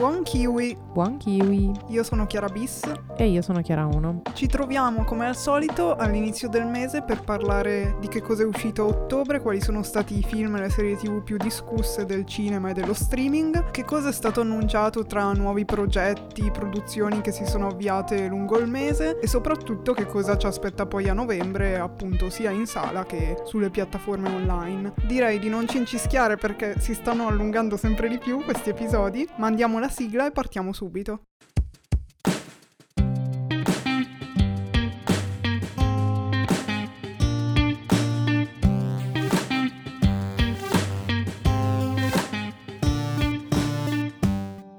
Buon kiwi! Buon kiwi! Io sono Chiara Bis. E io sono Chiara 1. Ci troviamo come al solito all'inizio del mese per parlare di che cosa è uscito a ottobre, quali sono stati i film e le serie tv più discusse del cinema e dello streaming, che cosa è stato annunciato tra nuovi progetti, produzioni che si sono avviate lungo il mese e soprattutto che cosa ci aspetta poi a novembre, appunto sia in sala che sulle piattaforme online. Direi di non cincischiare perché si stanno allungando sempre di più questi episodi, ma andiamo la sigla e partiamo subito.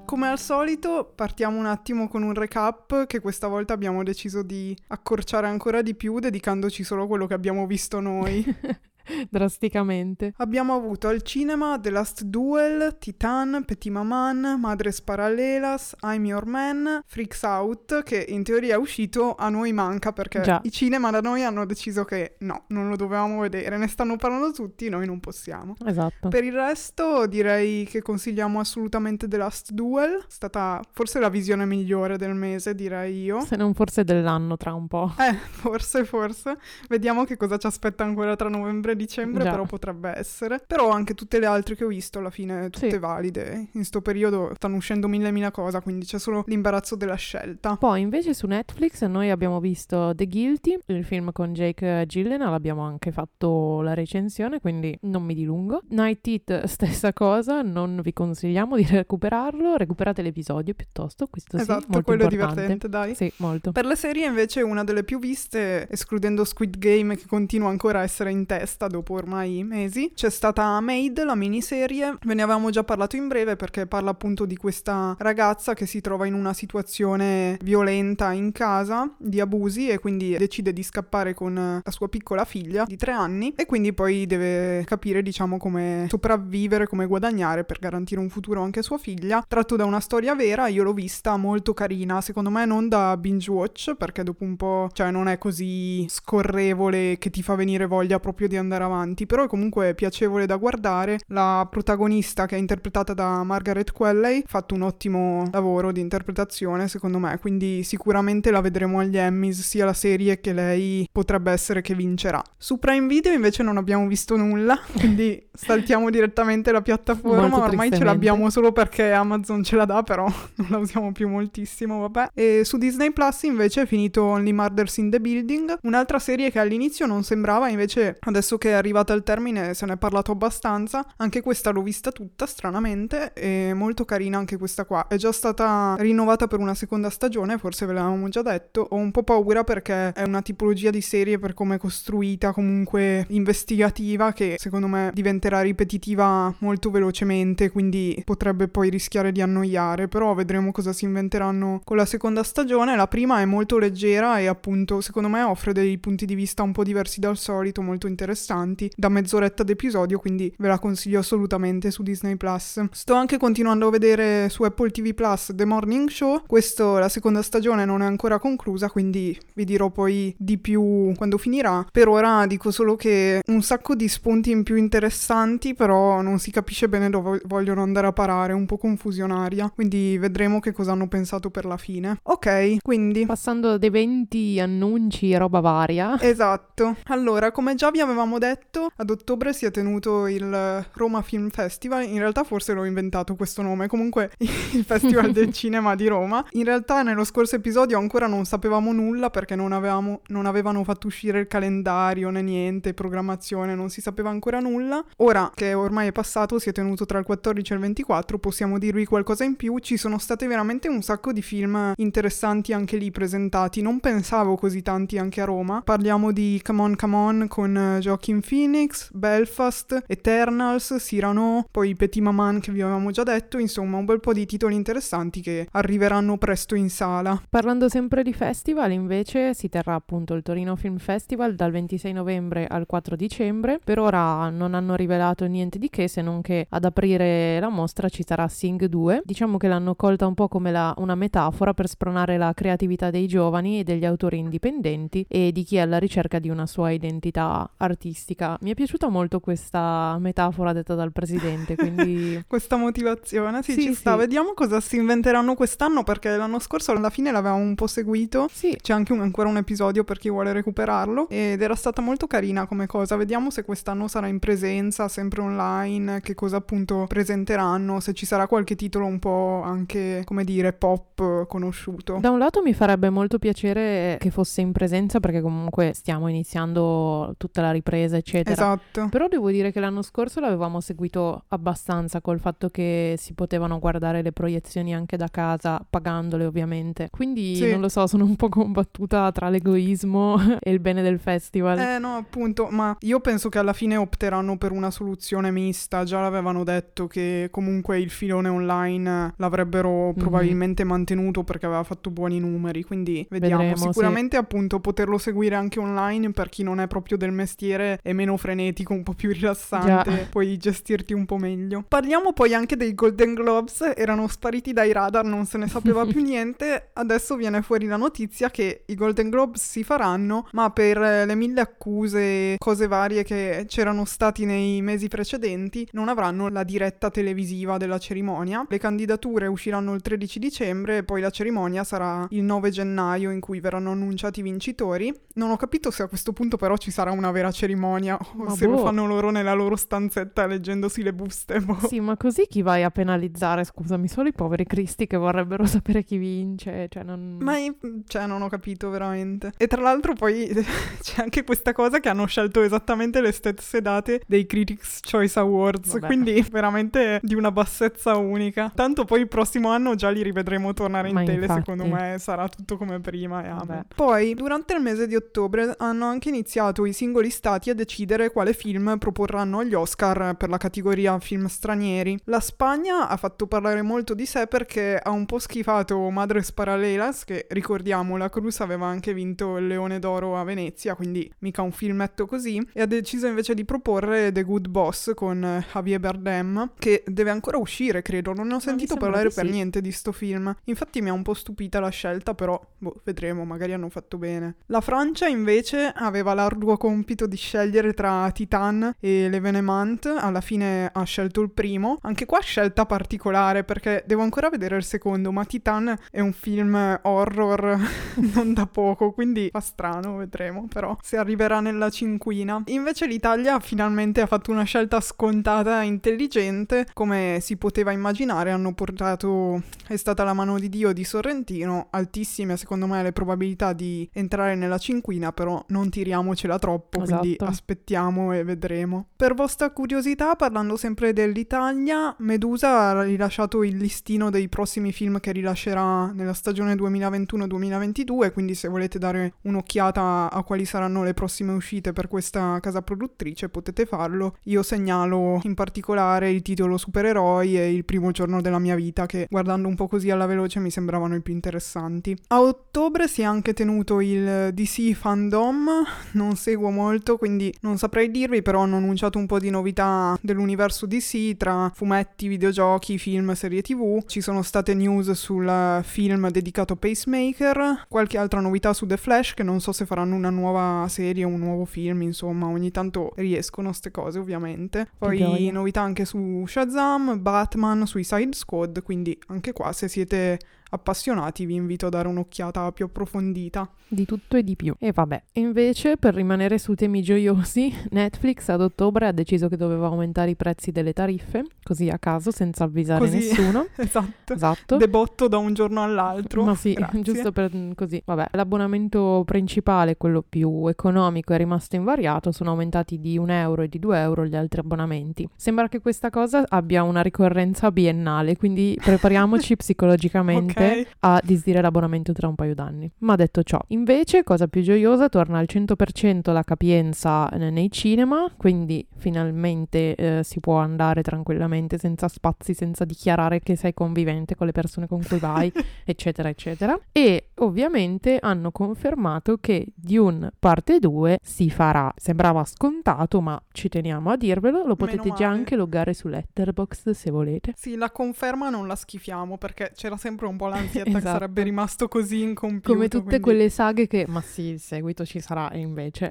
Come al solito partiamo un attimo con un recap che questa volta abbiamo deciso di accorciare ancora di più dedicandoci solo a quello che abbiamo visto noi. Drasticamente. Abbiamo avuto al cinema The Last Duel, Titan, Petit Maman, Madres Paralelas, I'm Your Man, Freaks Out, che in teoria è uscito, a noi manca perché Già. i cinema da noi hanno deciso che no, non lo dovevamo vedere, ne stanno parlando tutti, noi non possiamo. Esatto. Per il resto direi che consigliamo assolutamente The Last Duel, è stata forse la visione migliore del mese, direi io. Se non forse dell'anno tra un po'. Eh, forse, forse. Vediamo che cosa ci aspetta ancora tra novembre e dicembre, Già. però potrebbe essere. Però anche tutte le altre che ho visto, alla fine, tutte Sì. valide. In sto periodo stanno uscendo mille e mille cose, quindi c'è solo l'imbarazzo della scelta. Poi invece su Netflix noi abbiamo visto The Guilty, il film con Jake Gyllenhaal, abbiamo anche fatto la recensione, quindi non mi dilungo. Night Eat, stessa cosa, non vi consigliamo di recuperarlo, recuperate l'episodio piuttosto, questo sì, esatto, molto quello importante. divertente, dai. Sì, molto. Per le serie invece una delle più viste, escludendo Squid Game che continua ancora a essere in testa dopo ormai mesi, c'è stata Made, la miniserie, ve ne avevamo già parlato in breve perché parla appunto di questa ragazza che si trova in una situazione violenta in casa, di abusi e quindi decide di scappare con la sua piccola figlia di tre anni. E quindi poi deve capire diciamo come sopravvivere, come guadagnare per garantire un futuro anche a sua figlia, tratto da una storia vera, io l'ho vista molto carina, secondo me non da binge watch perché dopo un po' cioè non è così scorrevole che ti fa venire voglia proprio di andare avanti, però è comunque piacevole da guardare. La protagonista che è interpretata da Margaret Qualley ha fatto un ottimo lavoro di interpretazione secondo me, quindi sicuramente la vedremo agli Emmys sia la serie che lei potrebbe essere che vincerà. Su Prime Video invece non abbiamo visto nulla, quindi saltiamo direttamente la piattaforma, ormai ce l'abbiamo solo perché Amazon ce la dà, però non la usiamo più moltissimo, vabbè. E su Disney Plus invece è finito Only Murders in the Building, un'altra serie che all'inizio non sembrava, invece adesso che è arrivata al termine se ne è parlato abbastanza. Anche questa l'ho vista tutta, stranamente, e molto carina anche questa qua. È già stata rinnovata per una seconda stagione, forse ve l'avevamo già detto. Ho un po' paura perché è una tipologia di serie per come è costruita, comunque investigativa, che secondo me diventerà ripetitiva molto velocemente, quindi potrebbe poi rischiare di annoiare, però vedremo cosa si inventeranno con la seconda stagione. La prima è molto leggera e appunto secondo me offre dei punti di vista un po' diversi dal solito, molto interessanti, da mezz'oretta d'episodio, quindi ve la consiglio assolutamente su Disney Plus. Sto anche continuando a vedere su Apple TV Plus The Morning Show. Questo la seconda stagione non è ancora conclusa, quindi vi dirò poi di più quando finirà. Per ora dico solo che un sacco di spunti in più interessanti, però non si capisce bene dove vogliono andare a parare, un po' confusionaria. Quindi vedremo che cosa hanno pensato per la fine. Ok, quindi Passando ad eventi, annunci e roba varia. Esatto. Allora, come già vi avevamo detto, ad ottobre si è tenuto il Roma Film Festival. In realtà forse l'ho inventato questo nome, comunque il Festival del Cinema di Roma. In realtà nello scorso episodio ancora non sapevamo nulla perché non, avevamo, non avevano fatto uscire il calendario né niente, programmazione, non si sapeva ancora nulla. Ora che ormai è passato, si è tenuto tra il 14 e il 24, possiamo dirvi qualcosa in più. Ci sono state veramente un sacco di film interessanti anche lì presentati. Non pensavo così tanti anche a Roma. Parliamo di Come On Come On con eh, Joaquin Phoenix, Belfast, Eternals, Cyrano, poi Petit Maman che vi avevamo già detto, insomma un bel po' di titoli interessanti che arriveranno presto in sala. Parlando sempre di festival, invece si terrà appunto il Torino Film Festival dal 26 novembre al 4 dicembre. Per ora non hanno rivelato niente di che, se non che ad aprire la mostra ci sarà Sing 2. Diciamo che l'hanno colta un po' come la- una metafora per spronare la creatività dei giovani e degli autori indipendenti e di chi è alla ricerca di una sua identità artistica artistica. Mi è piaciuta molto questa metafora detta dal presidente, quindi... questa motivazione, sì, Sì, ci sta. sì. Vediamo cosa si inventeranno quest'anno perché l'anno scorso alla fine l'avevamo un po' seguito. Sì, C'è anche un- ancora un episodio per chi vuole recuperarlo ed era stata molto carina come cosa. Vediamo se quest'anno sarà in presenza, sempre online, che cosa appunto presenteranno, se ci sarà qualche titolo un po' anche, come dire, pop conosciuto. Da un lato mi farebbe molto piacere che fosse in presenza perché comunque stiamo iniziando tutta la ripresa, eccetera. Esatto. Però devo dire che l'anno scorso l'avevamo seguito abbastanza col fatto che si potevano guardare le proiezioni anche da casa, pagandole ovviamente. Quindi Sì. non lo so, sono un po' combattuta tra l'egoismo e il bene del festival. Eh no, appunto, ma io penso che alla fine opteranno per una soluzione mista. Già l'avevano detto che comunque il filone online l'avrebbero Mhm. probabilmente mantenuto perché aveva fatto buoni numeri. Quindi vediamo. Vedremo. Sicuramente appunto poterlo seguire anche online per chi non è proprio del mestiere è meno frenetico, un po' più rilassante. Già. Puoi gestirti un po' meglio. Parliamo poi anche dei Golden Globes. Erano spariti dai radar, non se ne sapeva più niente. Adesso viene fuori la notizia che i Golden Globes si faranno, ma per eh, le mille accuse, cose varie che c'erano stati nei mesi precedenti, non avranno la diretta televisiva della cerimonia. Le candidature usciranno il 13 dicembre e poi la cerimonia sarà il 9 gennaio in cui verranno annunciati i vincitori. Non ho capito se a questo punto però ci sarà una vera cerimonia o Ma se lo boh. fanno loro nella loro stanzetta leggendosi le buste. boh. Sì, ma così chi vai a penalizzare? Scusami, solo i poveri cristi che vorrebbero sapere chi vince. Cioè, non... Ma i- cioè, non ho capito veramente. E tra l'altro poi c'è anche questa cosa che hanno scelto esattamente le stesse date dei Critics' Choice Awards, Vabbè. quindi veramente di una bassezza unica. Tanto poi il prossimo anno già li rivedremo tornare in Ma tele, infatti. secondo me sarà tutto come prima e amen. Poi, durante il mese di ottobre hanno anche iniziato i singoli stati a decidere quale film proporranno agli Oscar per la categoria film stranieri. La Spagna ha fatto parlare molto di sé perché ha un po' schifato Madres Paralelas, che ricordiamo la Cruz aveva anche vinto il Leone d'Oro a Venezia, quindi mica un filmetto così, e ha deciso invece di proporre The Good Boss con eh, Javier Bardem, che deve ancora uscire, credo. Non ne ho sentito parlare per sì. niente di sto film. Infatti mi ha un po' stupita la scelta, però boh, vedremo, magari hanno fatto bene. La Francia invece aveva l'arduo compito di scegliere tra Titan e L'Evenement, alla fine ha scelto il primo. Anche qua scelta particolare perché devo ancora vedere il secondo, ma Titan è un film horror non da poco, quindi fa strano, vedremo però se arriverà nella cinquina. Invece l'Italia finalmente ha fatto una scelta scontata e intelligente, come si poteva immaginare, hanno portato è stata la mano di Dio di Sorrentino, altissime secondo me le probabilità di entrare nella cinquina, però non tiriamocela troppo, quindi Esatto. Aspettiamo e vedremo. Per vostra curiosità, parlando sempre dell'Italia, Medusa ha rilasciato il listino dei prossimi film che rilascerà nella stagione 2021-2022, quindi se volete dare un'occhiata a quali saranno le prossime uscite per questa casa produttrice potete farlo. Io segnalo in particolare il titolo Supereroi e il primo giorno della mia vita che guardando un po' così alla veloce mi sembravano i più interessanti. A ottobre si è anche tenuto il DC Fandom, non seguo molto quindi non saprei dirvi, però hanno annunciato un po' di novità dell'universo DC tra fumetti, videogiochi, film, serie tv. Ci sono state news sul film dedicato a Pacemaker, qualche altra novità su The Flash che non so se faranno una nuova serie o un nuovo film, insomma, ogni tanto riescono ste cose ovviamente. Poi novità anche su Shazam, Batman, Suicide Squad, quindi anche qua se siete appassionati vi invito a dare un'occhiata più approfondita. Di tutto e di più. E vabbè, invece per rimanere su temi gioiosi, Netflix ad ottobre ha deciso che doveva aumentare i prezzi delle tariffe, così a caso, senza avvisare Così. nessuno. Esatto. Esatto. Debotto da un giorno all'altro. Ma sì, Grazie. giusto per mm, così. Vabbè, l'abbonamento principale, quello più economico, è rimasto invariato. Sono aumentati di un euro e di due euro gli altri abbonamenti. Sembra che questa cosa abbia una ricorrenza biennale, quindi prepariamoci psicologicamente Ok. a disdire l'abbonamento tra un paio d'anni. Ma detto ciò, invece, cosa più gioiosa, torna al 100% la capienza nei cinema, quindi finalmente eh, si può andare tranquillamente senza spazi, senza dichiarare che sei convivente con le persone con cui vai, eccetera, eccetera. E ovviamente hanno confermato che Dune parte 2 si farà. Sembrava scontato, ma ci teniamo a dirvelo, lo potete già anche loggare su Letterboxd se volete. Sì, la conferma non la schifiamo perché c'era sempre un po' l'ansietta che Esatto. sarebbe rimasto così incompiuto. Come tutte quindi- quelle saghe che, ma sì, il seguito ci sarà e invece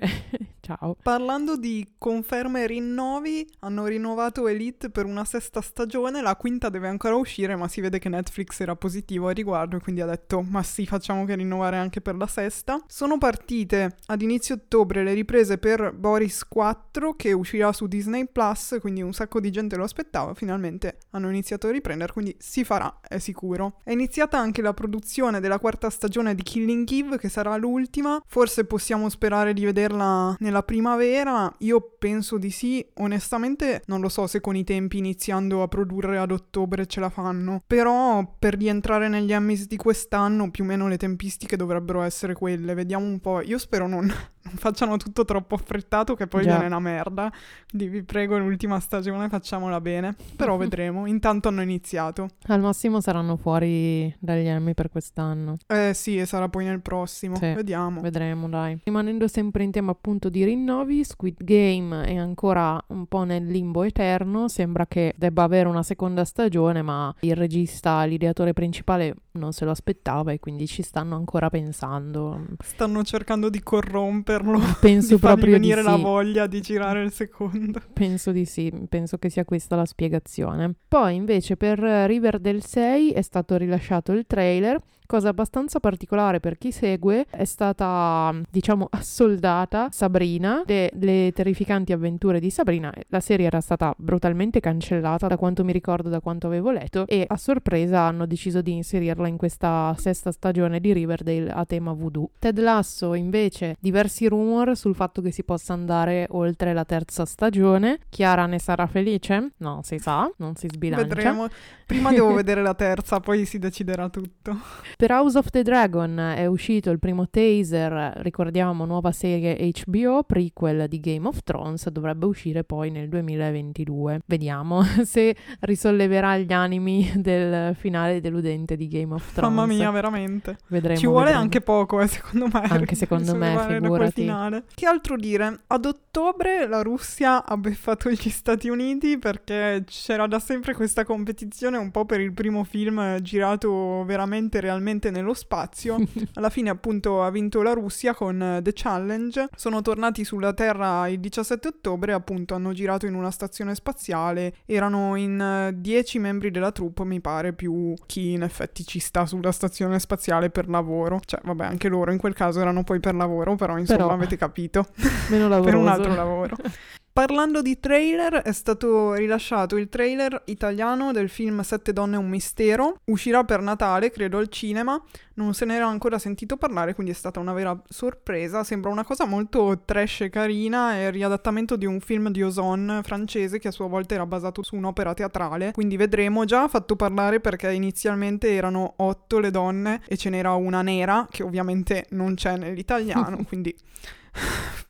ciao. Parlando di conferme e rinnovi, hanno rinnovato Elite per una sesta stagione, la quinta deve ancora uscire, ma si vede che Netflix era positivo a riguardo quindi ha detto ma sì, facciamo che rinnovare anche per la sesta. Sono partite ad inizio ottobre le riprese per Boris 4 che uscirà su Disney Plus, quindi un sacco di gente lo aspettava, finalmente hanno iniziato a riprendere, quindi si farà, è sicuro. È iniziata anche la produzione della quarta stagione di Killing Eve, che sarà l'ultima, forse possiamo sperare di vederla nella primavera, io penso di sì, onestamente non lo so se con i tempi iniziando a produrre ad ottobre ce la fanno, però per rientrare negli Emmys di quest'anno più o meno le tempistiche dovrebbero essere quelle, vediamo un po', io spero non facciano tutto troppo affrettato che poi Già. viene una merda, quindi vi prego l'ultima stagione facciamola bene, però vedremo, intanto hanno iniziato. Al massimo saranno fuori dagli Emmy per quest'anno. Eh sì, e sarà poi nel prossimo, Sì. vediamo. Vedremo, dai. Rimanendo sempre in tema appunto di rinnovi, Squid Game è ancora un po' nel limbo eterno. Sembra che debba avere una seconda stagione, ma il regista, l'ideatore principale non se lo aspettava e quindi ci stanno ancora pensando. Stanno cercando di corromperlo, Penso di fargli proprio di venire la sì. voglia di girare il secondo. Penso di sì, penso che sia questa la spiegazione. Poi invece per eh, Riverdale 6 è stato rilasciato il trailer, cosa abbastanza particolare per chi segue, è stata diciamo assoldata Sabrina, le, le terrificanti avventure di Sabrina. La serie era stata brutalmente cancellata da quanto mi ricordo, da quanto avevo letto e a sorpresa hanno deciso di inserirla in questa sesta stagione di Riverdale a tema voodoo. Ted Lasso invece diversi rumor sul fatto che si possa andare oltre la terza stagione. Chiara ne sarà felice? No, si sa, non si sbilancia. Vedremo. Prima devo vedere la terza, poi si deciderà tutto. Per House of the Dragon è uscito il primo taser, ricordiamo, nuova serie HBO, prequel di Game of Thrones, dovrebbe uscire poi nel 2022. Vediamo se risolleverà gli animi del finale deludente di Game of Thrones. Mamma mia, veramente. vedremo. Ci vuole vedremo. anche poco, eh, secondo me. Anche secondo me, figurati. Che altro dire? Ad ottobre la Russia ha beffato gli Stati Uniti perché c'era da sempre questa competizione un po' per il primo film girato veramente realmente nello spazio. Alla fine appunto ha vinto la Russia con eh, The Challenge. Sono tornati sulla Terra il 17 ottobre, appunto hanno girato in una stazione spaziale. Erano in 10 membri della troupe, mi pare, più chi in effetti ci sta sulla stazione spaziale per lavoro. Cioè, vabbè, anche loro in quel caso erano poi per lavoro, però insomma Però- avete capito, Meno per un altro lavoro. Parlando di trailer, è stato rilasciato il trailer italiano del film Sette donne e un mistero. Uscirà per Natale, credo, al cinema. Non se n'era ancora sentito parlare, quindi è stata una vera sorpresa. Sembra una cosa molto trash e carina. È il riadattamento di un film di Ozon francese che a sua volta era basato su un'opera teatrale. Quindi vedremo. Già fatto parlare perché inizialmente erano otto le donne e ce n'era una nera, che ovviamente non c'è nell'italiano, quindi.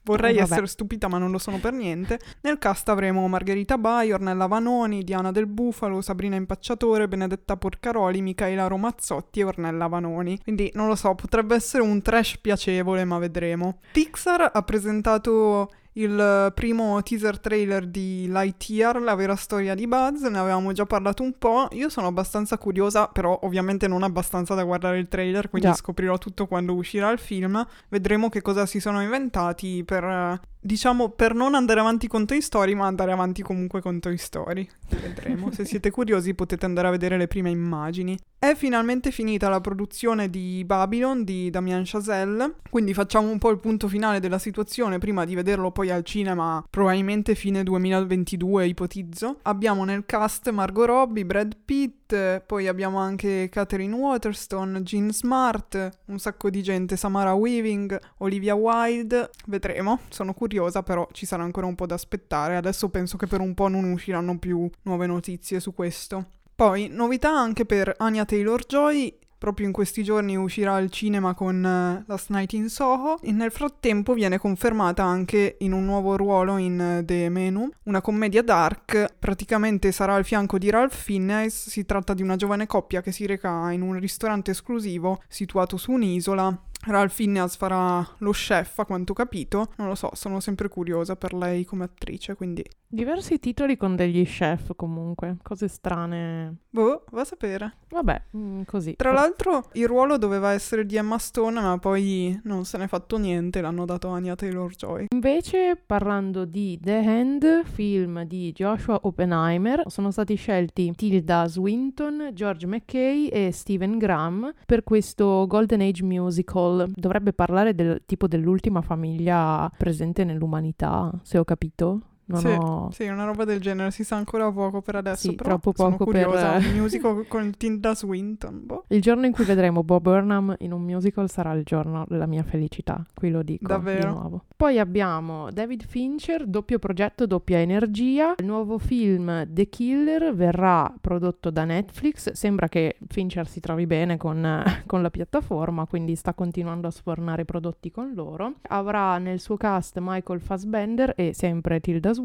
Vorrei Eh, vabbè. essere stupita, ma non lo sono per niente. Nel cast avremo Margherita Bai, Ornella Vanoni, Diana del Bufalo, Sabrina Impacciatore, Benedetta Porcaroli, Michaela Romazzotti e Ornella Vanoni. Quindi non lo so, potrebbe essere un trash piacevole, ma vedremo. Pixar ha presentato il primo teaser trailer di Lightyear, la vera storia di Buzz, ne avevamo già parlato un po'. Io sono abbastanza curiosa, però ovviamente non abbastanza da guardare il trailer, quindi Già. scoprirò tutto quando uscirà il film. Vedremo che cosa si sono inventati per, diciamo, per non andare avanti con Toy Story, ma andare avanti comunque con Toy Story. Vedremo. Se siete curiosi potete andare a vedere le prime immagini. È finalmente finita la produzione di Babylon di Damien Chazelle, quindi facciamo un po' il punto finale della situazione prima di vederlo poi al cinema, probabilmente fine 2022 ipotizzo. Abbiamo nel cast Margot Robbie, Brad Pitt, poi abbiamo anche Catherine Waterston, Jean Smart, un sacco di gente, Samara Weaving, Olivia Wilde, vedremo, sono curiosa però ci sarà ancora un po' da aspettare, adesso penso che per un po' non usciranno più nuove notizie su questo. Poi, novità anche per Anya Taylor-Joy, proprio in questi giorni uscirà al cinema con eh, Last Night in Soho. E nel frattempo viene confermata anche in un nuovo ruolo in eh, The Menu, una commedia dark, praticamente sarà al fianco di Ralph Fiennes, si tratta di una giovane coppia che si reca in un ristorante esclusivo situato su un'isola Ralph Fiennes farà lo chef, a quanto ho capito. Non lo so, sono sempre curiosa per lei come attrice, quindi... Diversi titoli con degli chef comunque, cose strane. Boh, va a sapere. Vabbè, mm, così. Tra l'altro il ruolo doveva essere di Emma Stone, ma poi non se n'è fatto niente, l'hanno dato a Anya Taylor-Joy. Invece, parlando di The Hand, film di Joshua Oppenheimer, sono stati scelti Tilda Swinton, George McKay e Stephen Graham per questo Golden Age musical. Dovrebbe parlare del tipo dell'ultima famiglia presente nell'umanità, se ho capito. Non sì, ho... sì, una roba del genere, si sa ancora poco per adesso, Sì, però troppo sono poco curiosa. per- Un musical con Tilda Swinton, boh. Il giorno in cui vedremo Bob Burnham in un musical sarà il giorno della mia felicità, qui lo dico Davvero? di nuovo. Poi abbiamo David Fincher, doppio progetto, doppia energia. Il nuovo film The Killer verrà prodotto da Netflix. Sembra che Fincher si trovi bene con, con la piattaforma, quindi sta continuando a sfornare prodotti con loro. Avrà nel suo cast Michael Fassbender e sempre Tilda Swinton.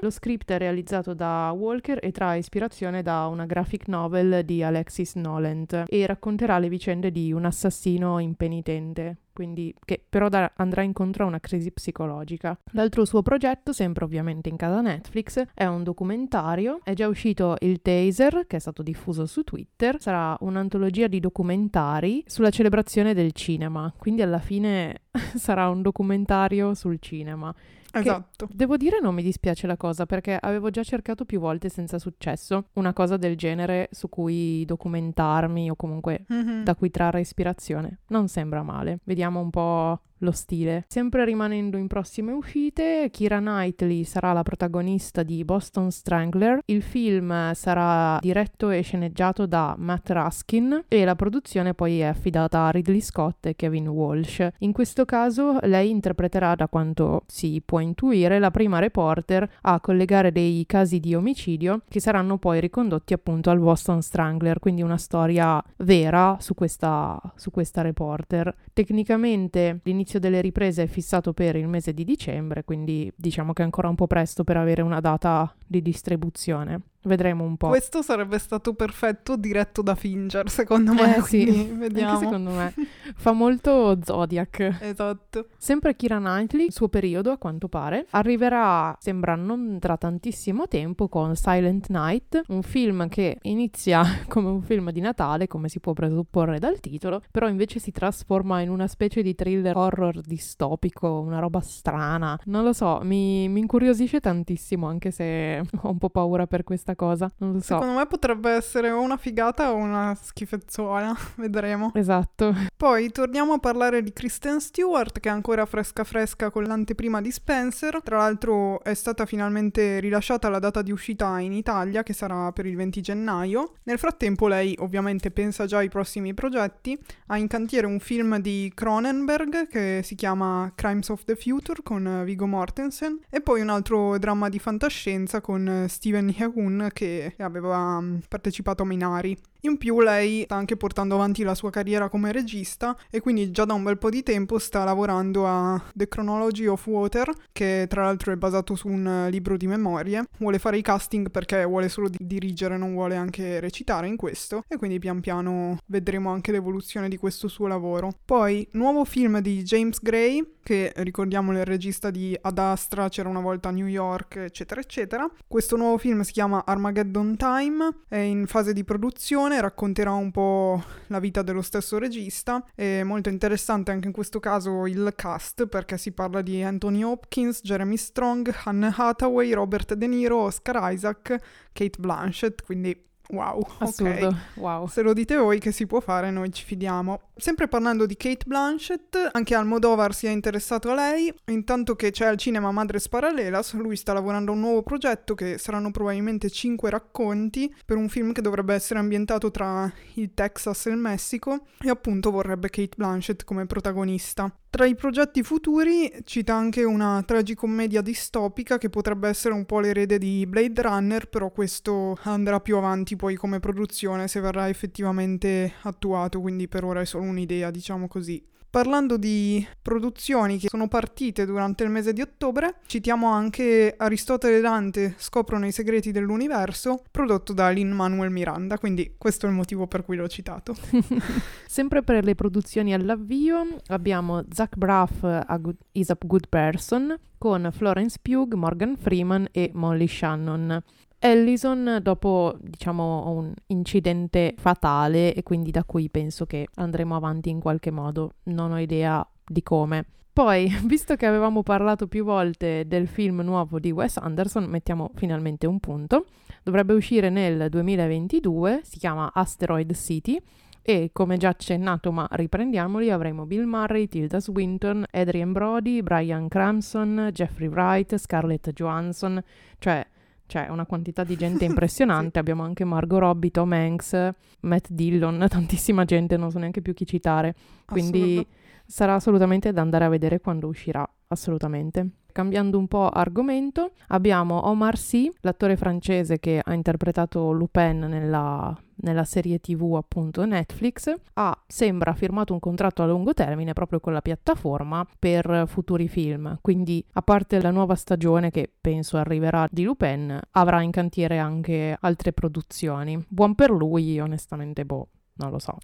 Lo script è realizzato da Walker e trae ispirazione da una graphic novel di Alexis Noland e racconterà le vicende di un assassino impenitente. Quindi, che però da- andrà incontro a una crisi psicologica. L'altro suo progetto, sempre ovviamente in casa Netflix, è un documentario. È già uscito il taser, che è stato diffuso su Twitter. Sarà un'antologia di documentari sulla celebrazione del cinema. Quindi alla fine sarà un documentario sul cinema. Esatto. Devo dire non mi dispiace la cosa perché avevo già cercato più volte senza successo una cosa del genere su cui documentarmi o comunque Mhm. da cui trarre ispirazione. Non sembra male. Vediamo un po' lo stile. Sempre rimanendo in prossime uscite, Kira Knightley sarà la protagonista di Boston Strangler. Il film sarà diretto e sceneggiato da Matt Raskin e la produzione poi è affidata a Ridley Scott e Kevin Walsh. In questo caso lei interpreterà, da quanto si può intuire, la prima reporter a collegare dei casi di omicidio che saranno poi ricondotti appunto al Boston Strangler, quindi una storia vera su questa, su questa reporter. Tecnicamente l'inizio delle riprese è fissato per il mese di dicembre, quindi diciamo che è ancora un po' presto per avere una data di distribuzione. Vedremo un po'. Questo sarebbe stato perfetto diretto da Fincher, secondo me. Eh sì, quindi Anche vediamo. secondo me fa molto Zodiac. Esatto. Sempre Kira Knightley, il suo periodo a quanto pare, arriverà, sembra non tra tantissimo tempo, con Silent Night, un film che inizia come un film di Natale, come si può presupporre dal titolo, però invece si trasforma in una specie di thriller horror distopico, una roba strana. Non lo so, mi, mi incuriosisce tantissimo, anche se ho un po' paura per questa cosa. Non lo so. Secondo me potrebbe essere o una figata o una schifezzuola, vedremo. Esatto. Poi torniamo a parlare di Kristen Stewart che è ancora fresca fresca con l'anteprima di Spencer. Tra l'altro è stata finalmente rilasciata la data di uscita in Italia che sarà per il 20 gennaio. Nel frattempo lei ovviamente pensa già ai prossimi progetti. Ha in cantiere un film di Cronenberg che si chiama Crimes of the Future con Vigo Mortensen e poi un altro dramma di fantascienza con Steven Yeun che aveva partecipato a Minari. In più lei sta anche portando avanti la sua carriera come regista e quindi già da un bel po' di tempo sta lavorando a The Chronology of Water, che tra l'altro è basato su un libro di memorie. Vuole fare i casting perché vuole solo di- dirigere, non vuole anche recitare in questo e quindi pian piano vedremo anche l'evoluzione di questo suo lavoro. Poi, nuovo film di James Gray, che ricordiamo il regista di Ad Astra, c'era una volta a New York, eccetera, eccetera. Questo nuovo film si chiama Armageddon Time, è in fase di produzione, racconterà un po' la vita dello stesso regista. È molto interessante anche in questo caso il cast, perché si parla di Anthony Hopkins, Jeremy Strong, Anne Hathaway, Robert De Niro, Oscar Isaac, Kate Blanchett, quindi wow, ok. Assurdo. Wow. Se lo dite voi che si può fare, noi ci fidiamo. Sempre parlando di Kate Blanchett, anche Almodovar si è interessato a lei. Intanto che c'è al cinema Madres Paralelas, lui sta lavorando a un nuovo progetto che saranno probabilmente 5 racconti per un film che dovrebbe essere ambientato tra il Texas e il Messico e appunto vorrebbe Kate Blanchett come protagonista. Tra i progetti futuri cita anche una tragicommedia distopica che potrebbe essere un po' l'erede di Blade Runner, però questo andrà più avanti poi come produzione se verrà effettivamente attuato, quindi per ora è solo un'idea, diciamo così. Parlando di produzioni che sono partite durante il mese di ottobre, citiamo anche Aristotele e Dante scoprono i segreti dell'universo, prodotto da Lin Manuel Miranda, quindi questo è il motivo per cui l'ho citato. Sempre per le produzioni all'avvio abbiamo Zach Braff a Good, is a Good Person con Florence Pugh, Morgan Freeman e Molly Shannon. Ellison dopo diciamo un incidente fatale e quindi da cui penso che andremo avanti in qualche modo, non ho idea di come. Poi, visto che avevamo parlato più volte del film nuovo di Wes Anderson, mettiamo finalmente un punto. Dovrebbe uscire nel 2022, si chiama Asteroid City e come già accennato, ma riprendiamoli, avremo Bill Murray, Tilda Swinton, Adrian Brody, Brian Cranston, Jeffrey Wright, Scarlett Johansson, cioè cioè una quantità di gente impressionante. sì. Abbiamo anche Margot Robbie, Tom Hanks, Matt Dillon, tantissima gente, non so neanche più chi citare. Quindi Assurdo. sarà assolutamente da andare a vedere quando uscirà, assolutamente. Cambiando un po' argomento, abbiamo Omar Sy, l'attore francese che ha interpretato Lupin nella, nella serie tv appunto Netflix, ha, sembra, firmato un contratto a lungo termine proprio con la piattaforma per futuri film. Quindi, a parte la nuova stagione che penso arriverà di Lupin, avrà in cantiere anche altre produzioni. Buon per lui, onestamente, boh, non lo so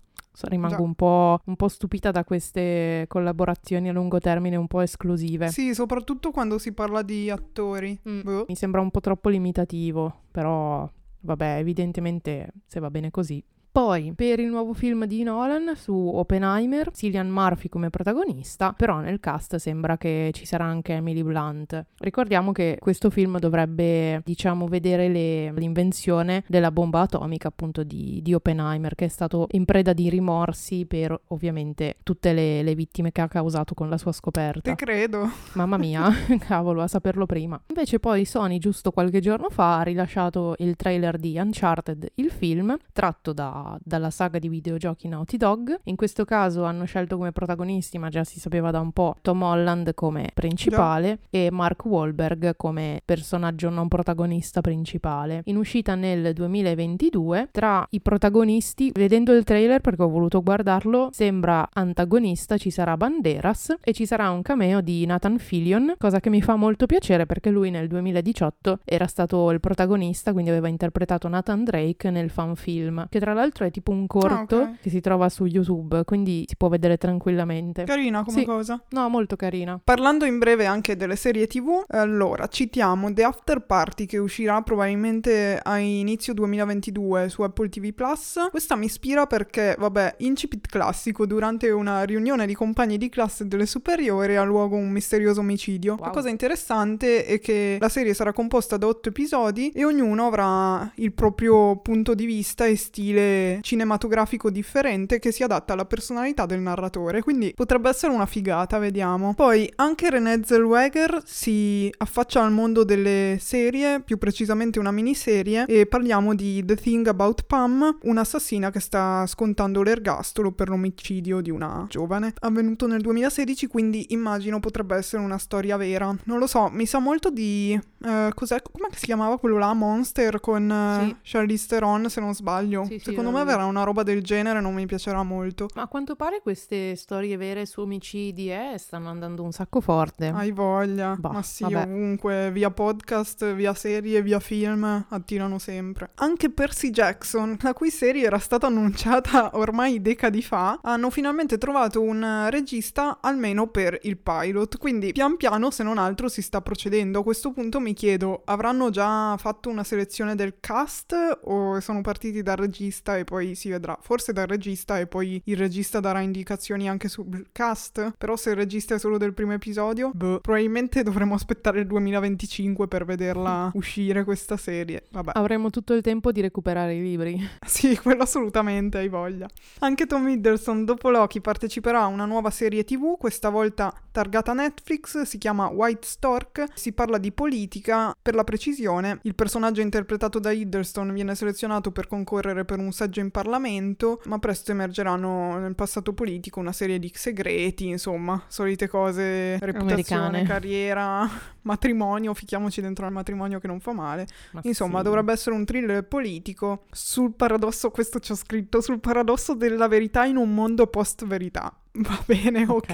rimango un po', un po', stupita da queste collaborazioni a lungo termine un po' esclusive. Sì, soprattutto quando si parla di attori. Mm. Boh. Mi sembra un po' troppo limitativo, però vabbè, evidentemente se va bene così poi, per il nuovo film di Nolan su Oppenheimer, Cillian Murphy come protagonista, però nel cast sembra che ci sarà anche Emily Blunt. Ricordiamo che questo film dovrebbe, diciamo, vedere le, l'invenzione della bomba atomica appunto di, di, Oppenheimer, che è stato in preda di rimorsi per ovviamente tutte le, le vittime che ha causato con la sua scoperta. Te credo. Mamma mia, cavolo, a saperlo prima. Invece poi Sony giusto qualche giorno fa ha rilasciato il trailer di Uncharted, il film, tratto da dalla saga di videogiochi Naughty Dog. In questo caso hanno scelto come protagonisti, ma già si sapeva da un po', Tom Holland come principale yeah. e Mark Wahlberg come personaggio non protagonista principale. In uscita nel 2022, tra i protagonisti, vedendo il trailer perché ho voluto guardarlo, sembra antagonista ci sarà Banderas e ci sarà un cameo di Nathan Fillion, cosa che mi fa molto piacere perché lui nel 2018 era stato il protagonista, quindi aveva interpretato Nathan Drake nel fan film, che tra l'altro l'altro è tipo un corto ah, okay. che si trova su YouTube, quindi si può vedere tranquillamente. Carina come sì. cosa. No, molto carina. Parlando in breve anche delle serie TV, allora citiamo The After Party che uscirà probabilmente a inizio 2022 su Apple TV Plus. Questa mi ispira perché, vabbè, incipit classico, durante una riunione di compagni di classe delle superiori ha luogo un misterioso omicidio. Wow. La cosa interessante è che la serie sarà composta da otto episodi e ognuno avrà il proprio punto di vista e stile cinematografico differente che si adatta alla personalità del narratore, quindi potrebbe essere una figata, vediamo. Poi anche René Zellweger si affaccia al mondo delle serie, più precisamente una miniserie, e parliamo di The Thing About Pam, un'assassina che sta scontando l'ergastolo per l'omicidio di una giovane, avvenuto nel 2016, quindi immagino potrebbe essere una storia vera. Non lo so, mi sa molto di... Uh, cos'è? Come si chiamava quello là? Monster con uh, sì. Charlize Theron, se non sbaglio. Sì, Secondo me me verrà una roba del genere, non mi piacerà molto. Ma a quanto pare queste storie vere su omicidi eh, stanno andando un sacco forte. Hai voglia. Bah, Ma sì, vabbè. ovunque, via podcast, via serie, via film, attirano sempre. Anche Percy Jackson, la cui serie era stata annunciata ormai decadi fa, hanno finalmente trovato un regista almeno per il pilot, quindi pian piano, se non altro, si sta procedendo. A questo punto mi chiedo, avranno già fatto una selezione del cast o sono partiti dal regista e poi si vedrà. Forse dal regista e poi il regista darà indicazioni anche sul cast. Però se il regista è solo del primo episodio, boh, probabilmente dovremo aspettare il 2025 per vederla uscire questa serie. Vabbè. Avremo tutto il tempo di recuperare i libri. sì, quello assolutamente, hai voglia. Anche Tom Hiddleston dopo Loki parteciperà a una nuova serie TV, questa volta targata Netflix, si chiama White Stork, si parla di politica, per la precisione, il personaggio interpretato da Hiddleston viene selezionato per concorrere per un saggio passaggio in Parlamento, ma presto emergeranno nel passato politico una serie di segreti, insomma, solite cose, reputazione, Americane. carriera, matrimonio, ficchiamoci dentro al matrimonio che non fa male. Ma insomma, sì. dovrebbe essere un thriller politico sul paradosso, questo ci ho scritto, sul paradosso della verità in un mondo post-verità. Va bene, ok.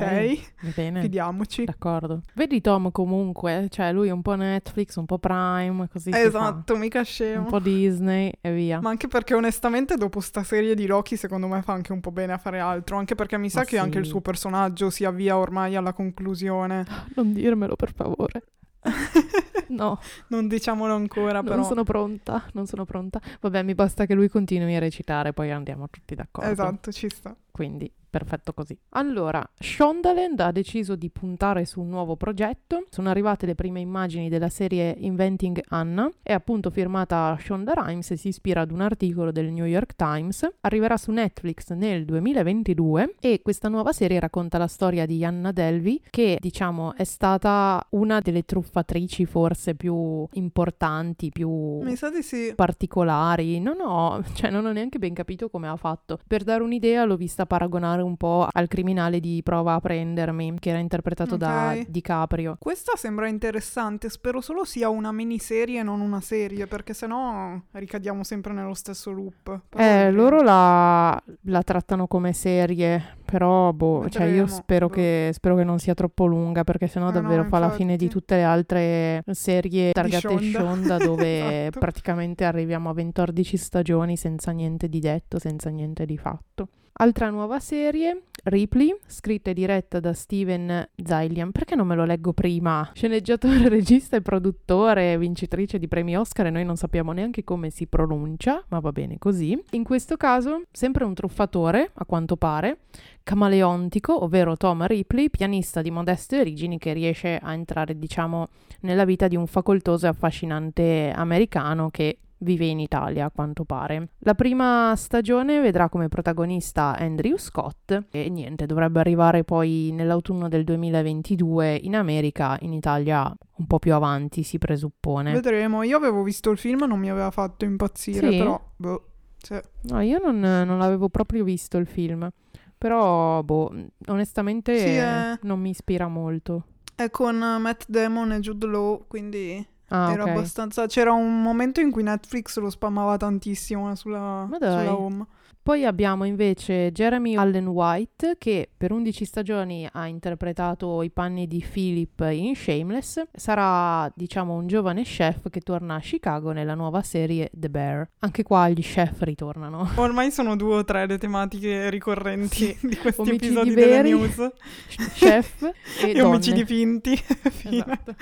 Va bene. Fidiamoci. D'accordo. Vedi Tom comunque, cioè lui è un po' Netflix, un po' Prime, così. Esatto, mica scemo. Un po' Disney e via. Ma anche perché onestamente dopo sta serie di Loki secondo me fa anche un po' bene a fare altro, anche perché mi sa Ma che anche il sì. suo personaggio si avvia ormai alla conclusione. Non dirmelo per favore. No, Non diciamolo ancora però. non sono pronta, non sono pronta. Vabbè, mi basta che lui continui a recitare, poi andiamo tutti d'accordo. Esatto, ci sta. Quindi perfetto così. Allora, Shondaland ha deciso di puntare su un nuovo progetto. Sono arrivate le prime immagini della serie Inventing Anna. È appunto firmata Shonda Rhimes e si ispira ad un articolo del New York Times. Arriverà su Netflix nel 2022 e questa nuova serie racconta la storia di Anna Delvey, che diciamo è stata una delle truffatrici forse più importanti, più sì. particolari. Non ho, cioè non ho neanche ben capito come ha fatto. Per dare un'idea l'ho vista paragonare un po' al criminale di Prova a prendermi, che era interpretato da Ok. DiCaprio. Questa sembra interessante, spero solo sia una miniserie e non una serie, perché sennò ricadiamo sempre nello stesso loop. Però Eh, vedremo. loro la, la trattano come serie, però boh, cioè io Vedremo, spero boh. che, spero che non sia troppo lunga, perché sennò Eh no, davvero fa la fine di tutte le altre serie targate Shonda. Shonda, dove Esatto. praticamente arriviamo a 14 stagioni senza niente di detto, senza niente di fatto. Altra nuova serie, Ripley, scritta e diretta da Steven Zaillian. Perché non me lo leggo prima? Sceneggiatore, regista e produttore, vincitrice di premi Oscar e noi non sappiamo neanche come si pronuncia, ma va bene così. In questo caso, sempre un truffatore, a quanto pare, camaleontico, ovvero Tom Ripley, pianista di modeste origini che riesce a entrare, diciamo, nella vita di un facoltoso e affascinante americano che vive in Italia, a quanto pare. La prima stagione vedrà come protagonista Andrew Scott e niente, dovrebbe arrivare poi nell'autunno del 2022 in America, in Italia un po' più avanti si presuppone. Vedremo. Io avevo visto il film, non mi aveva fatto impazzire, Sì? però boh. Cioè, No, io non, non l'avevo proprio visto il film, però boh, onestamente Sì, è- non mi ispira molto. è con Matt Damon e Jude Law, quindi Ah, era ok. abbastanza... C'era un momento in cui Netflix lo spammava tantissimo sulla, Ma dai. sulla home. Poi abbiamo invece Jeremy Allen White che per 11 stagioni ha interpretato i panni di Philip in Shameless. Sarà, diciamo, un giovane chef che torna a Chicago nella nuova serie The Bear. Anche qua gli chef ritornano. Ormai sono due o tre le tematiche ricorrenti di questi Omicidi episodi veri. delle news. chef e, E omicidi finti. Esatto.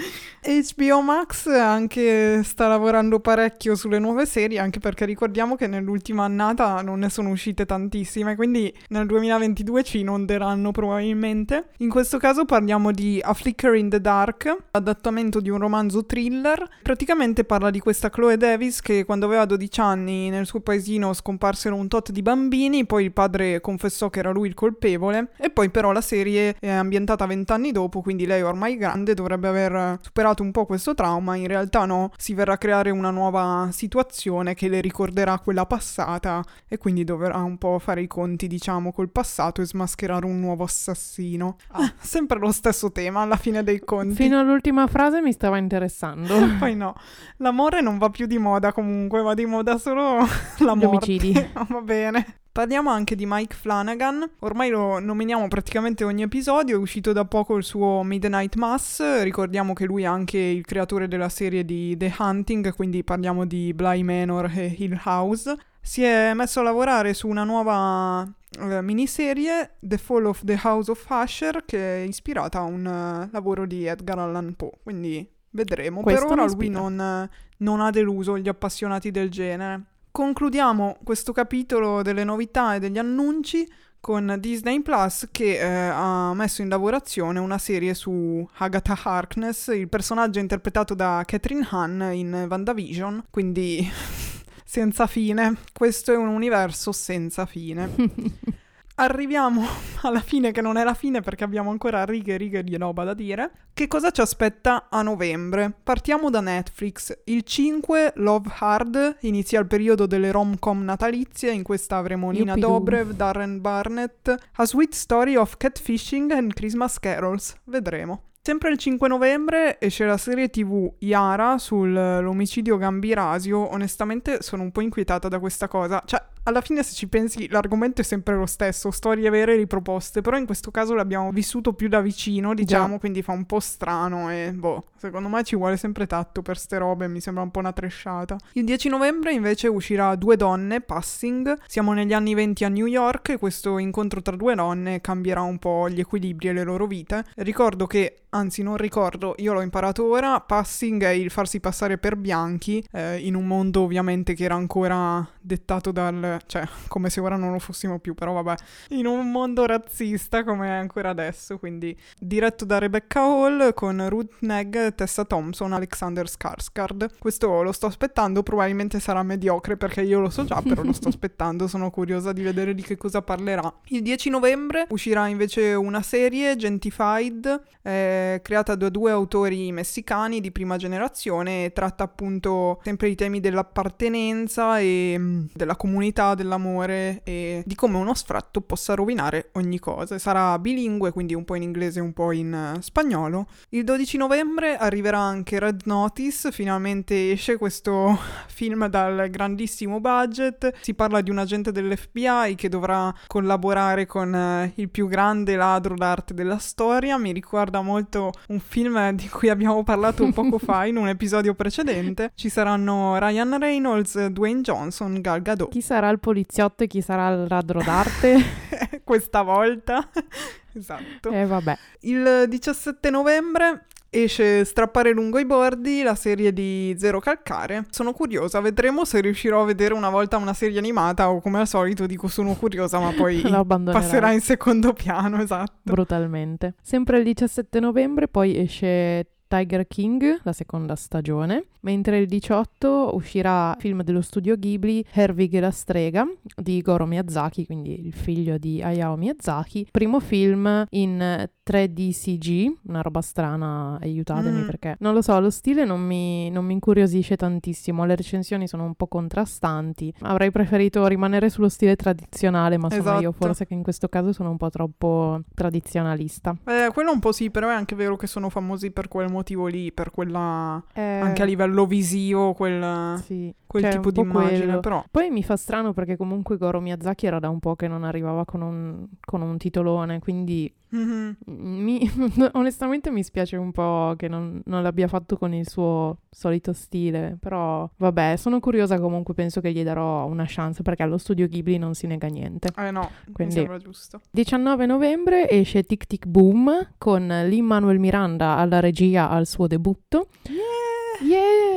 HBO Max anche sta lavorando parecchio sulle nuove serie, anche perché ricordiamo che nell'ultima annata non ne sono uscite tantissime, quindi nel 2022 ci inonderanno probabilmente. In questo caso parliamo di A Flicker in the Dark, adattamento di un romanzo thriller. Praticamente parla di questa Chloe Davis che quando aveva 12 anni nel suo paesino scomparsero un tot di bambini, poi il padre confessò che era lui il colpevole e poi però la serie è ambientata vent'anni dopo, quindi lei ormai grande dovrebbe aver superato un po' questo trauma, in realtà no, si verrà a creare una nuova situazione che le ricorderà quella passata e quindi dovrà un po' fare i conti diciamo col passato e smascherare un nuovo assassino. Ah, sempre lo stesso tema alla fine dei conti. Fino all'ultima frase mi stava interessando. Poi no, l'amore non va più di moda comunque, va di moda solo la Gli morte. omicidi. va bene. Parliamo anche di Mike Flanagan, ormai lo nominiamo praticamente ogni episodio, è uscito da poco il suo Midnight Mass, ricordiamo che lui è anche il creatore della serie di The Hunting, quindi parliamo di Bly Manor e Hill House. Si è messo a lavorare su una nuova eh, miniserie, The Fall of the House of Usher, che è ispirata a un eh, lavoro di Edgar Allan Poe, quindi vedremo. Questo per ora lui non, non ha deluso gli appassionati del genere. Concludiamo questo capitolo delle novità e degli annunci con Disney Plus che eh, ha messo in lavorazione una serie su Agatha Harkness, il personaggio interpretato da Catherine Hahn in WandaVision, quindi senza fine. Questo è un universo senza fine. Arriviamo alla fine che non è la fine perché abbiamo ancora righe e righe di roba da dire. Che cosa ci aspetta a novembre? Partiamo da Netflix. Il 5 Love Hard inizia il periodo delle rom-com natalizie. In questa avremo Nina. Dobrev, Darren Barnett, A Sweet Story of Catfishing and Christmas Carols. Vedremo. Sempre il 5 novembre esce la serie tv Yara sull'omicidio Gambirasio. Onestamente sono un po' inquietata da questa cosa. Cioè, alla fine se ci pensi l'argomento è sempre lo stesso, storie vere riproposte, però in questo caso l'abbiamo vissuto più da vicino, diciamo, Già. quindi fa un po' strano e boh, secondo me ci vuole sempre tatto per ste robe, mi sembra un po' una tresciata. Il 10 novembre invece uscirà Due donne, Passing, siamo negli anni 20 a New York e questo incontro tra due donne cambierà un po' gli equilibri e le loro vite. Ricordo che, anzi non ricordo, io l'ho imparato ora, Passing è il farsi passare per bianchi, eh, in un mondo ovviamente che era ancora dettato dal... cioè, come se ora non lo fossimo più, però vabbè, in un mondo razzista come è ancora adesso, quindi diretto da Rebecca Hall con Ruth Negg, Tessa Thompson, Alexander Skarsgård. Questo lo sto aspettando, probabilmente sarà mediocre perché io lo so già, però lo sto aspettando, sono curiosa di vedere di che cosa parlerà. Il 10 novembre uscirà invece una serie, Gentified, eh, creata da due autori messicani di prima generazione e tratta appunto sempre i temi dell'appartenenza e mm, della comunità, dell'amore e di come uno sfratto possa rovinare ogni cosa. Sarà bilingue, quindi un po' in inglese e un po' in eh, spagnolo. Il 12 novembre arriverà anche Red Notice, finalmente esce questo film dal grandissimo budget. Si parla di un agente dell'FBI che dovrà collaborare con eh, il più grande ladro d'arte della storia. Mi ricorda molto un film di cui abbiamo parlato poco fa in un episodio precedente. Ci saranno Ryan Reynolds, Dwayne Johnson, Gal Gadot. Chi sarà il poliziotto e chi sarà il ladro d'arte? Questa volta. esatto. E vabbè. Il 17 novembre esce Strappare lungo i bordi, la serie di Zero Calcare. Sono curiosa, vedremo se riuscirò a vedere una volta una serie animata o come al solito dico sono curiosa ma poi passerà in secondo piano, esatto. brutalmente. Sempre il 17 novembre poi esce Tiger King, la seconda stagione, mentre il 18 uscirà il film dello studio Ghibli Herwig e la strega di Goro Miyazaki, quindi il figlio di Hayao Miyazaki, primo film in 3D CG, una roba strana, aiutatemi Mm. perché non lo so, lo stile non mi, non mi incuriosisce tantissimo, le recensioni sono un po' contrastanti, avrei preferito rimanere sullo stile tradizionale, ma sono io Esatto. forse che in questo caso sono un po' troppo tradizionalista. Eh, quello un po' sì, però è anche vero che sono famosi per quel motivo lì, per quella... Eh, anche a livello visivo, quel, sì. Quel cioè, tipo di immagine, quello. però... Poi mi fa strano perché comunque Goro Miyazaki era da un po' che non arrivava con un, con un titolone, quindi Mhm. mi- onestamente mi spiace un po' che non, non l'abbia fatto con il suo solito stile, però vabbè, sono curiosa comunque, penso che gli darò una chance perché allo studio Ghibli non si nega niente. Eh no, Quindi- mi sembra giusto. 19 novembre esce Tic Tic Boom con Lin-Manuel Miranda alla regia al suo debutto. Yeah!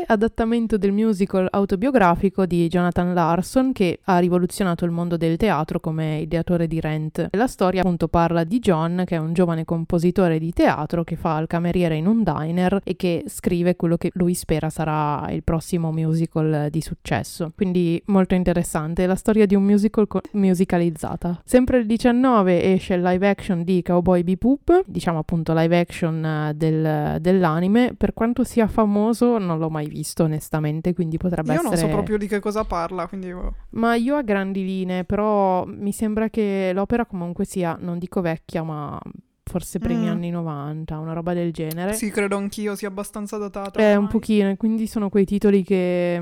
Adattamento del musical autobiografico di Jonathan Larson che ha rivoluzionato il mondo del teatro come ideatore di Rent. La storia appunto parla di John che è un giovane compositore di teatro che fa il cameriere in un diner e che scrive quello che lui spera sarà il prossimo musical di successo. Quindi molto interessante, la storia di un musical co- musicalizzata. Sempre il 19 esce il live action di Cowboy Bebop, diciamo appunto live action eh, del- dell'anime. Per quanto sia famoso non l'ho mai visto onestamente, quindi potrebbe Io essere... non so proprio di che cosa parla, quindi... Ma io a grandi linee, però mi sembra che l'opera comunque sia, non dico vecchia, ma forse primi Mm. anni 90, una roba del genere. Sì, credo anch'io sia abbastanza datata. Eh, un pochino, e quindi sono quei titoli che,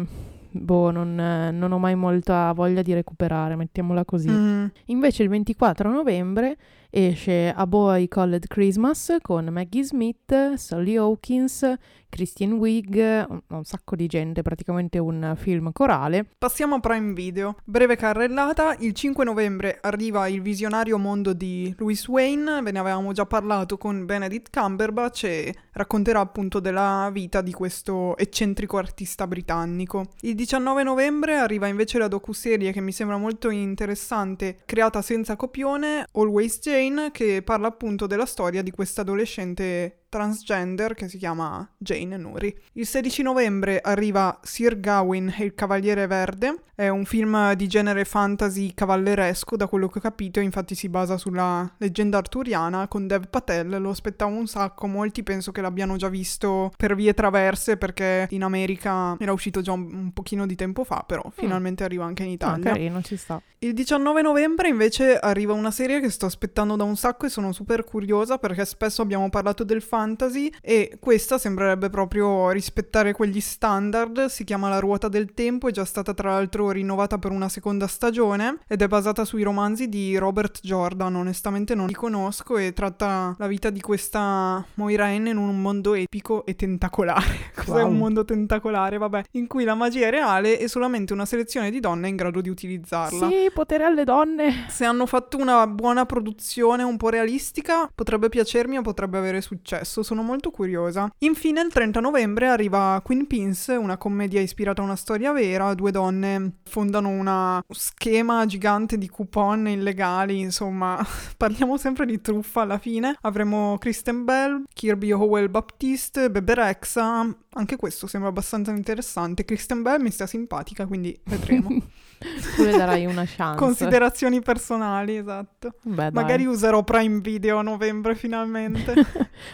boh, non, non ho mai molta voglia di recuperare, mettiamola così. Mm. Invece il 24 novembre esce A Boy Called Christmas con Maggie Smith, Sally Hawkins, Christian Wigg, un, un sacco di gente, praticamente un film corale. Passiamo a Prime Video. Breve carrellata, il 5 novembre arriva il visionario mondo di Louis Wayne, ve ne avevamo già parlato con Benedict Cumberbatch e racconterà appunto della vita di questo eccentrico artista britannico. Il 19 novembre arriva invece la docuserie che mi sembra molto interessante, creata senza copione, Always Jane, che parla appunto della storia di questa adolescente transgender che si chiama Jane Nuri. Il 16 novembre arriva Sir Gawain e il Cavaliere Verde, è un film di genere fantasy cavalleresco da quello che ho capito, infatti si basa sulla leggenda arturiana con Dev Patel, lo aspettavo un sacco, molti penso che l'abbiano già visto per vie traverse perché in America era uscito già un, un pochino di tempo fa, però finalmente arriva anche in Ah, Italia. carino, ci sta. Il 19 novembre invece arriva una serie che sto aspettando da un sacco e sono super curiosa perché spesso abbiamo parlato del fantasy e questa sembrerebbe proprio rispettare quegli standard, si chiama La ruota del tempo, è già stata tra l'altro rinnovata per una seconda stagione ed è basata sui romanzi di Robert Jordan, onestamente non li conosco e tratta la vita di questa Moira N in un mondo epico e tentacolare. Cos'è Wow. un mondo tentacolare? Vabbè, in cui la magia è reale e solamente una selezione di donne è in grado di utilizzarla. Sì, potere alle donne. Se hanno fatto una buona produzione un po' realistica, potrebbe piacermi o potrebbe avere successo. Sono molto curiosa. Infine, il 30 novembre arriva Queen Pins, una commedia ispirata a una storia vera. Due donne fondano una schema gigante di coupon illegali. Insomma, parliamo sempre di truffa alla fine. Avremo Kristen Bell, Kirby Howell Baptiste, Bebe Rexha. Anche questo sembra abbastanza interessante. Kristen Bell mi sta simpatica, quindi vedremo. Tu le darai una chance. Considerazioni personali, esatto. Beh. Magari userò Prime Video a novembre finalmente.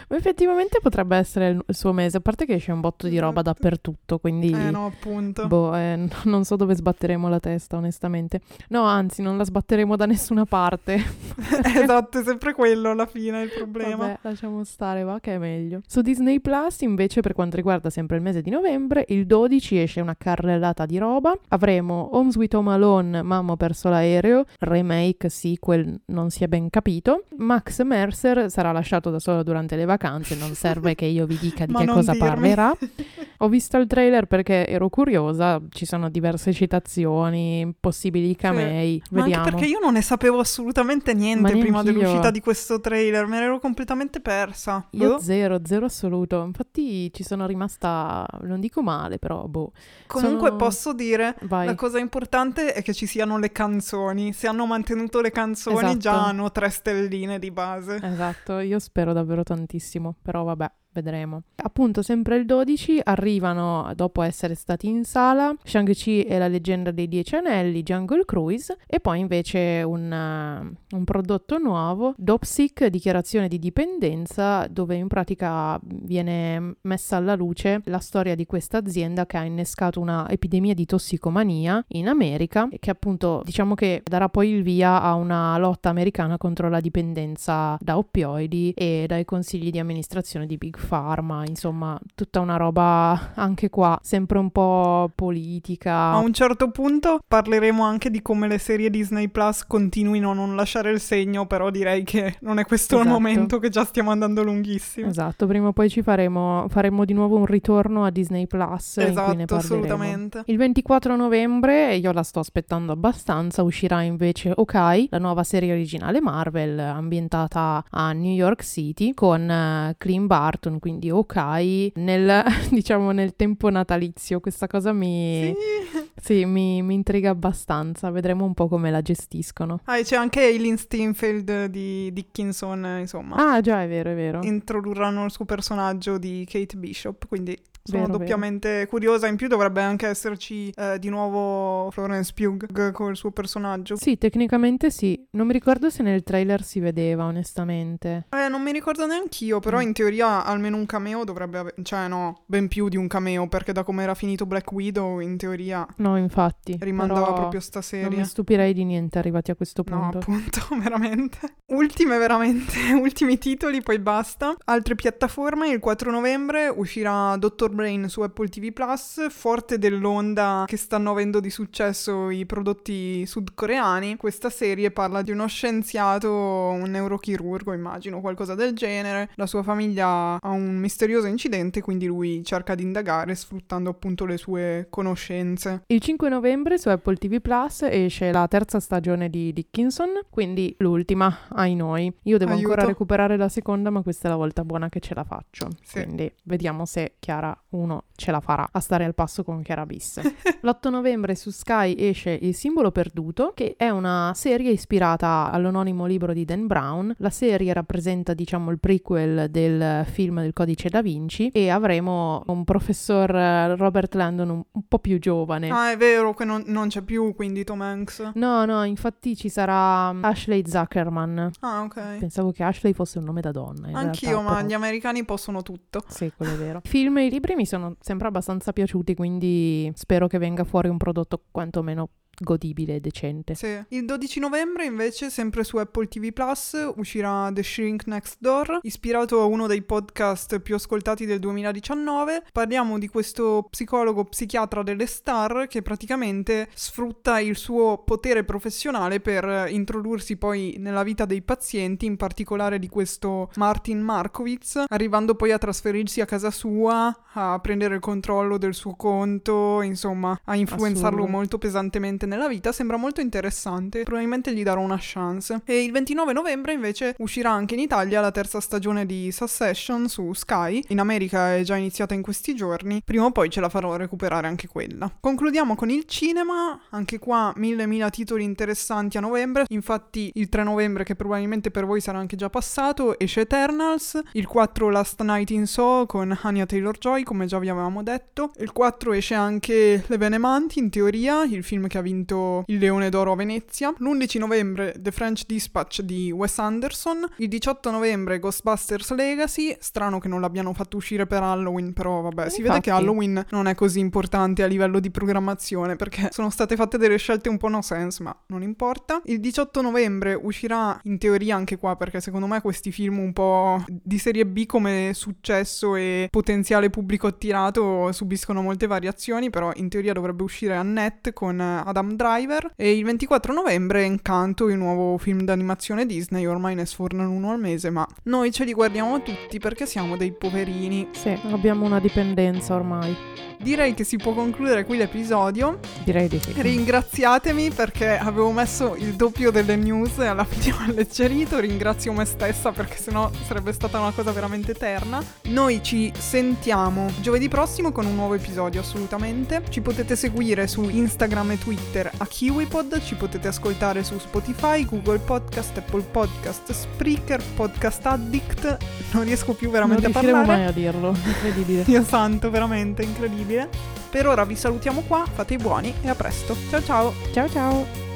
Ma effettivamente potrebbe essere il suo mese, a parte che esce un botto di roba Esatto. dappertutto, quindi... eh no, appunto. Boh, eh, non so dove sbatteremo la testa, onestamente. No, anzi, non la sbatteremo da nessuna parte. esatto, è sempre quello alla fine il problema. Vabbè, lasciamo stare, va che è meglio. Su Disney Plus, invece, per quanto riguarda sempre il mese di novembre, il 12 esce una carrellata di roba. Avremo Home Sweet Home Alone, Mamma ho perso l'aereo, remake, sequel, non si è ben capito. Max Mercer sarà lasciato da solo durante le vacanze, non serve che io vi dica di che cosa dirmi. parlerà. Ho visto il trailer perché ero curiosa, ci sono diverse citazioni, possibili camei, Ma vediamo. anche perché io non ne sapevo assolutamente niente Ma prima dell'uscita di questo trailer, me l'ero completamente persa. Io Boh. zero, zero assoluto. Infatti ci sono rimasta, non dico male, però boh. Comunque sono- posso dire, Vai. la cosa importante è che ci siano le canzoni. Se hanno mantenuto le canzoni Esatto. già hanno tre stelline di base. Esatto, io spero davvero tantissimo, però vabbè, vedremo. Appunto, sempre il 12 arrivano, dopo essere stati in sala, Shang-Chi e la leggenda dei Dieci Anelli, Jungle Cruise, e poi invece un, eh, un prodotto nuovo, Dopsic, dichiarazione di dipendenza, dove in pratica viene messa alla luce la storia di questa azienda che ha innescato una epidemia di tossicomania in America e che appunto diciamo che darà poi il via a una lotta americana contro la dipendenza da oppioidi e dai consigli di amministrazione di Big Pharma, insomma, tutta una roba anche qua sempre un po' politica. A un certo punto parleremo anche di come le serie Disney Plus continuino a non lasciare il segno, però direi che non è questo il Esatto. momento che già stiamo andando lunghissimo. Esatto, prima o poi ci faremo, faremo di nuovo un ritorno a Disney Plus Esatto, assolutamente. Il 24 novembre, io la sto aspettando abbastanza, uscirà invece Ok, la nuova serie originale Marvel ambientata a New York City con eh, Clint Barton, quindi Ok, nel, diciamo nel tempo natalizio. Questa cosa mi, Sì. sì, mi, mi intriga abbastanza, vedremo un po' come la gestiscono. Ah, e c'è anche Aileen Steinfeld di Dickinson, insomma. Ah già, è vero, è vero. Introdurranno il suo personaggio di Kate Bishop, quindi sono Vero, doppiamente curiosa. In più dovrebbe anche esserci eh, di nuovo Florence Pugh con il suo personaggio. Sì, tecnicamente sì. Non mi ricordo se nel trailer si vedeva, onestamente. Eh, non mi ricordo neanch'io, però Mm. in teoria almeno un cameo dovrebbe avere... Cioè no, ben più di un cameo, perché da come era finito Black Widow, in teoria No, infatti. rimandava proprio sta Non serie. mi stupirei di niente arrivati a questo No, punto. appunto, veramente. Ultime, veramente, ultimi titoli, poi basta. Altre piattaforme, il 4 novembre uscirà Dr. Brain su Apple TV Plus, forte dell'onda che stanno avendo di successo i prodotti sudcoreani. Questa serie parla di uno scienziato, un neurochirurgo, immagino, qualcosa del genere. La sua famiglia ha un misterioso incidente, quindi lui cerca di indagare sfruttando appunto le sue conoscenze. Il 5 novembre su Apple TV Plus esce la terza stagione di Dickinson, quindi l'ultima ai noi. Io devo Aiuto. ancora recuperare la seconda, ma questa è la volta buona che ce la faccio. Sì. Quindi vediamo se Chiara 1 ce la farà a stare al passo con Chiara Bis. L'8 novembre su Sky esce Il simbolo perduto, che è una serie ispirata all'anonimo libro di Dan Brown. La serie rappresenta, diciamo, il prequel del film del codice da Vinci e avremo un professor eh, Robert Landon un, un po' più giovane. Ah, è vero che non, non c'è più quindi Tom Hanks. No, no, infatti ci sarà Ashley Zuckerman. Ah, ok. Pensavo che Ashley fosse un nome da donna. Anch'io, realtà, ma però- gli americani possono tutto. Sì, quello è vero. Film e libri mi sono sempre abbastanza piaciuti, quindi spero che venga fuori un prodotto quantomeno godibile e decente. Sì. Il 12 novembre invece, sempre su Apple TV Plus, uscirà The Shrink Next Door, ispirato a uno dei podcast più ascoltati del 2019. Parliamo di questo psicologo psichiatra delle star che praticamente sfrutta il suo potere professionale per introdursi poi nella vita dei pazienti, in particolare di questo Martin Markowitz, arrivando poi a trasferirsi a casa sua, a prendere il controllo del suo conto, insomma, a influenzarlo Assurdo. molto pesantemente nella vita. Sembra molto interessante, probabilmente gli darò una chance. E il 29 novembre invece uscirà anche in Italia la terza stagione di Succession su Sky. In America è già iniziata in questi giorni, prima o poi ce la farò recuperare anche quella. Concludiamo con il cinema, anche qua mille mila titoli interessanti a novembre. Infatti il 3 novembre, che probabilmente per voi sarà anche già passato, esce Eternals, il 4 Last Night in Soho con Anya Taylor-Joy, come già vi avevamo detto. Il 4 esce anche Le Venemanti, in teoria, il film che ha vinto il Leone d'Oro a Venezia. L'11 novembre The French Dispatch di Wes Anderson. Il 18 novembre Ghostbusters Legacy. Strano che non l'abbiano fatto uscire per Halloween, però vabbè, si vede che Infatti. Halloween non è così importante a livello di programmazione perché sono state fatte delle scelte un po' no sense, ma non importa. Il 18 novembre uscirà in teoria anche qua perché secondo me questi film un po' di serie B come successo e potenziale pubblico attirato subiscono molte variazioni, però in teoria dovrebbe uscire Annette con eh, Adam Driver e il 24 novembre Encanto, il nuovo film d'animazione Disney, ormai ne sfornano uno al mese, ma noi ce li guardiamo tutti perché siamo dei poverini. Sì, abbiamo una dipendenza ormai. Direi che si può concludere qui l'episodio. Direi di sì. Ringraziatemi perché avevo messo il doppio delle news e alla fine ho alleggerito. Ringrazio me stessa perché sennò sarebbe stata una cosa veramente eterna. Noi ci sentiamo giovedì prossimo con un nuovo episodio, assolutamente. Ci potete seguire su Instagram e Twitter a KiwiPod, ci potete ascoltare su Spotify, Google Podcast, Apple Podcast, Spreaker, Podcast Addict. Non riesco più Non veramente a parlare. mai a dirlo, incredibile. Dio santo, veramente incredibile. Per ora vi salutiamo qua, fate i buoni e a presto. Ciao ciao! Ciao ciao!